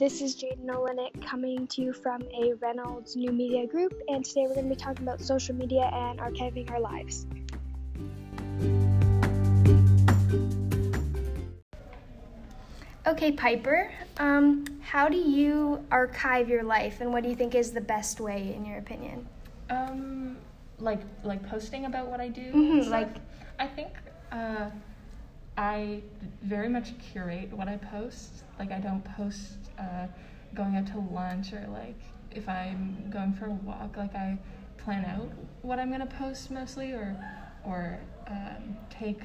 This is Jaden Olenek coming to you from a Reynolds New Media Group, and today we're going to be talking about social media and archiving our lives. Okay, Piper, um, how do you archive your life, and what do you think is the best way, in your opinion? Um, like like posting about what I do. Mhm, like- I think uh, I very much curate what I post. Like I don't post uh, going out to lunch or like if I'm going for a walk. Like I plan out what I'm gonna post mostly, or or um, take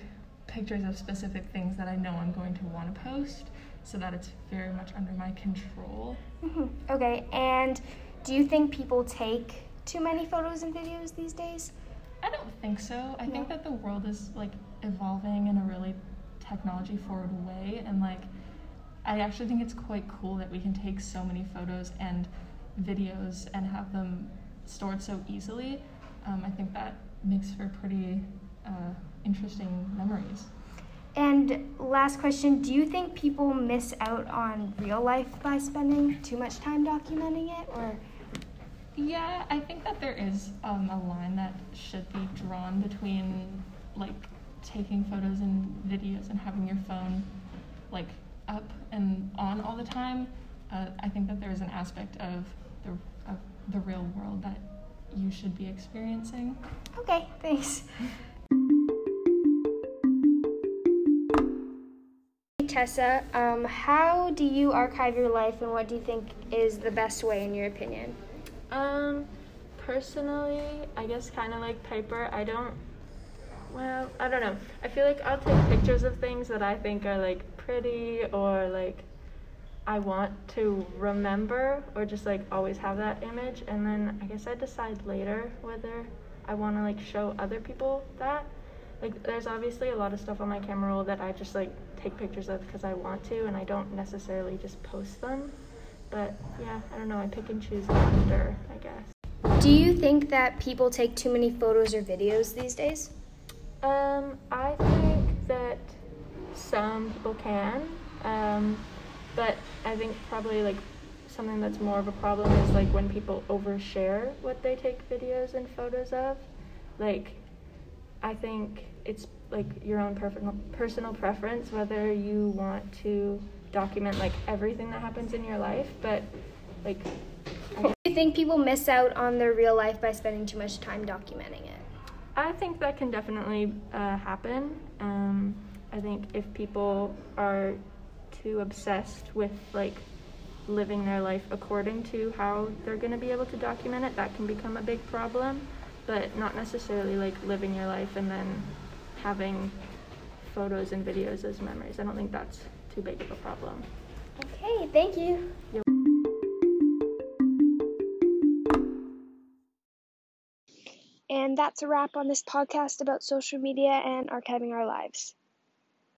pictures of specific things that I know I'm going to want to post, so that it's very much under my control. Mhm, Okay, and do you think people take too many photos and videos these days? I don't think so. I think that the world is like evolving in a really technology forward way and like I actually think it's quite cool that we can take so many photos and videos and have them stored so easily. Um, I think that makes for pretty uh, interesting memories. And last question Do you think people miss out on real life by spending too much time documenting it? Or, Yeah, I think that there is um, a line that should be drawn between like taking photos and videos and having your phone like up and on all the time. Uh, I think that there is an aspect of the of the real world that you should be experiencing. okay, thanks. Hey, Tessa, um, how do you archive your life and what do you think is the best way, in your opinion? Um, personally, I guess kind of like Piper, I don't. Well, I don't know. I feel like I'll take pictures of things that I think are like pretty or like I want to remember or just like always have that image, and then I guess I decide later whether I want to like show other people that. Like, there's obviously a lot of stuff on my camera roll that I just like take pictures of because I want to, and I don't necessarily just post them. But yeah, I don't know. I pick and choose after, I guess. Do you think that people take too many photos or videos these days? Um, I think that some people can, um, but I think probably like something that's more of a problem is like when people overshare what they take videos and photos of. Like, I think it's like your own personal personal preference whether you want to document like everything that happens in your life, but like Do you think people miss out on their real life by spending too much time documenting it? I think that can definitely uh, happen. Um, I think if people are too obsessed with like living their life according to how they're going to be able to document it, that can become a big problem. But not necessarily like living your life and then having photos and videos as memories. I don't think that's too big of a problem. Okay, thank you. And that's a wrap on this podcast about social media and archiving our lives.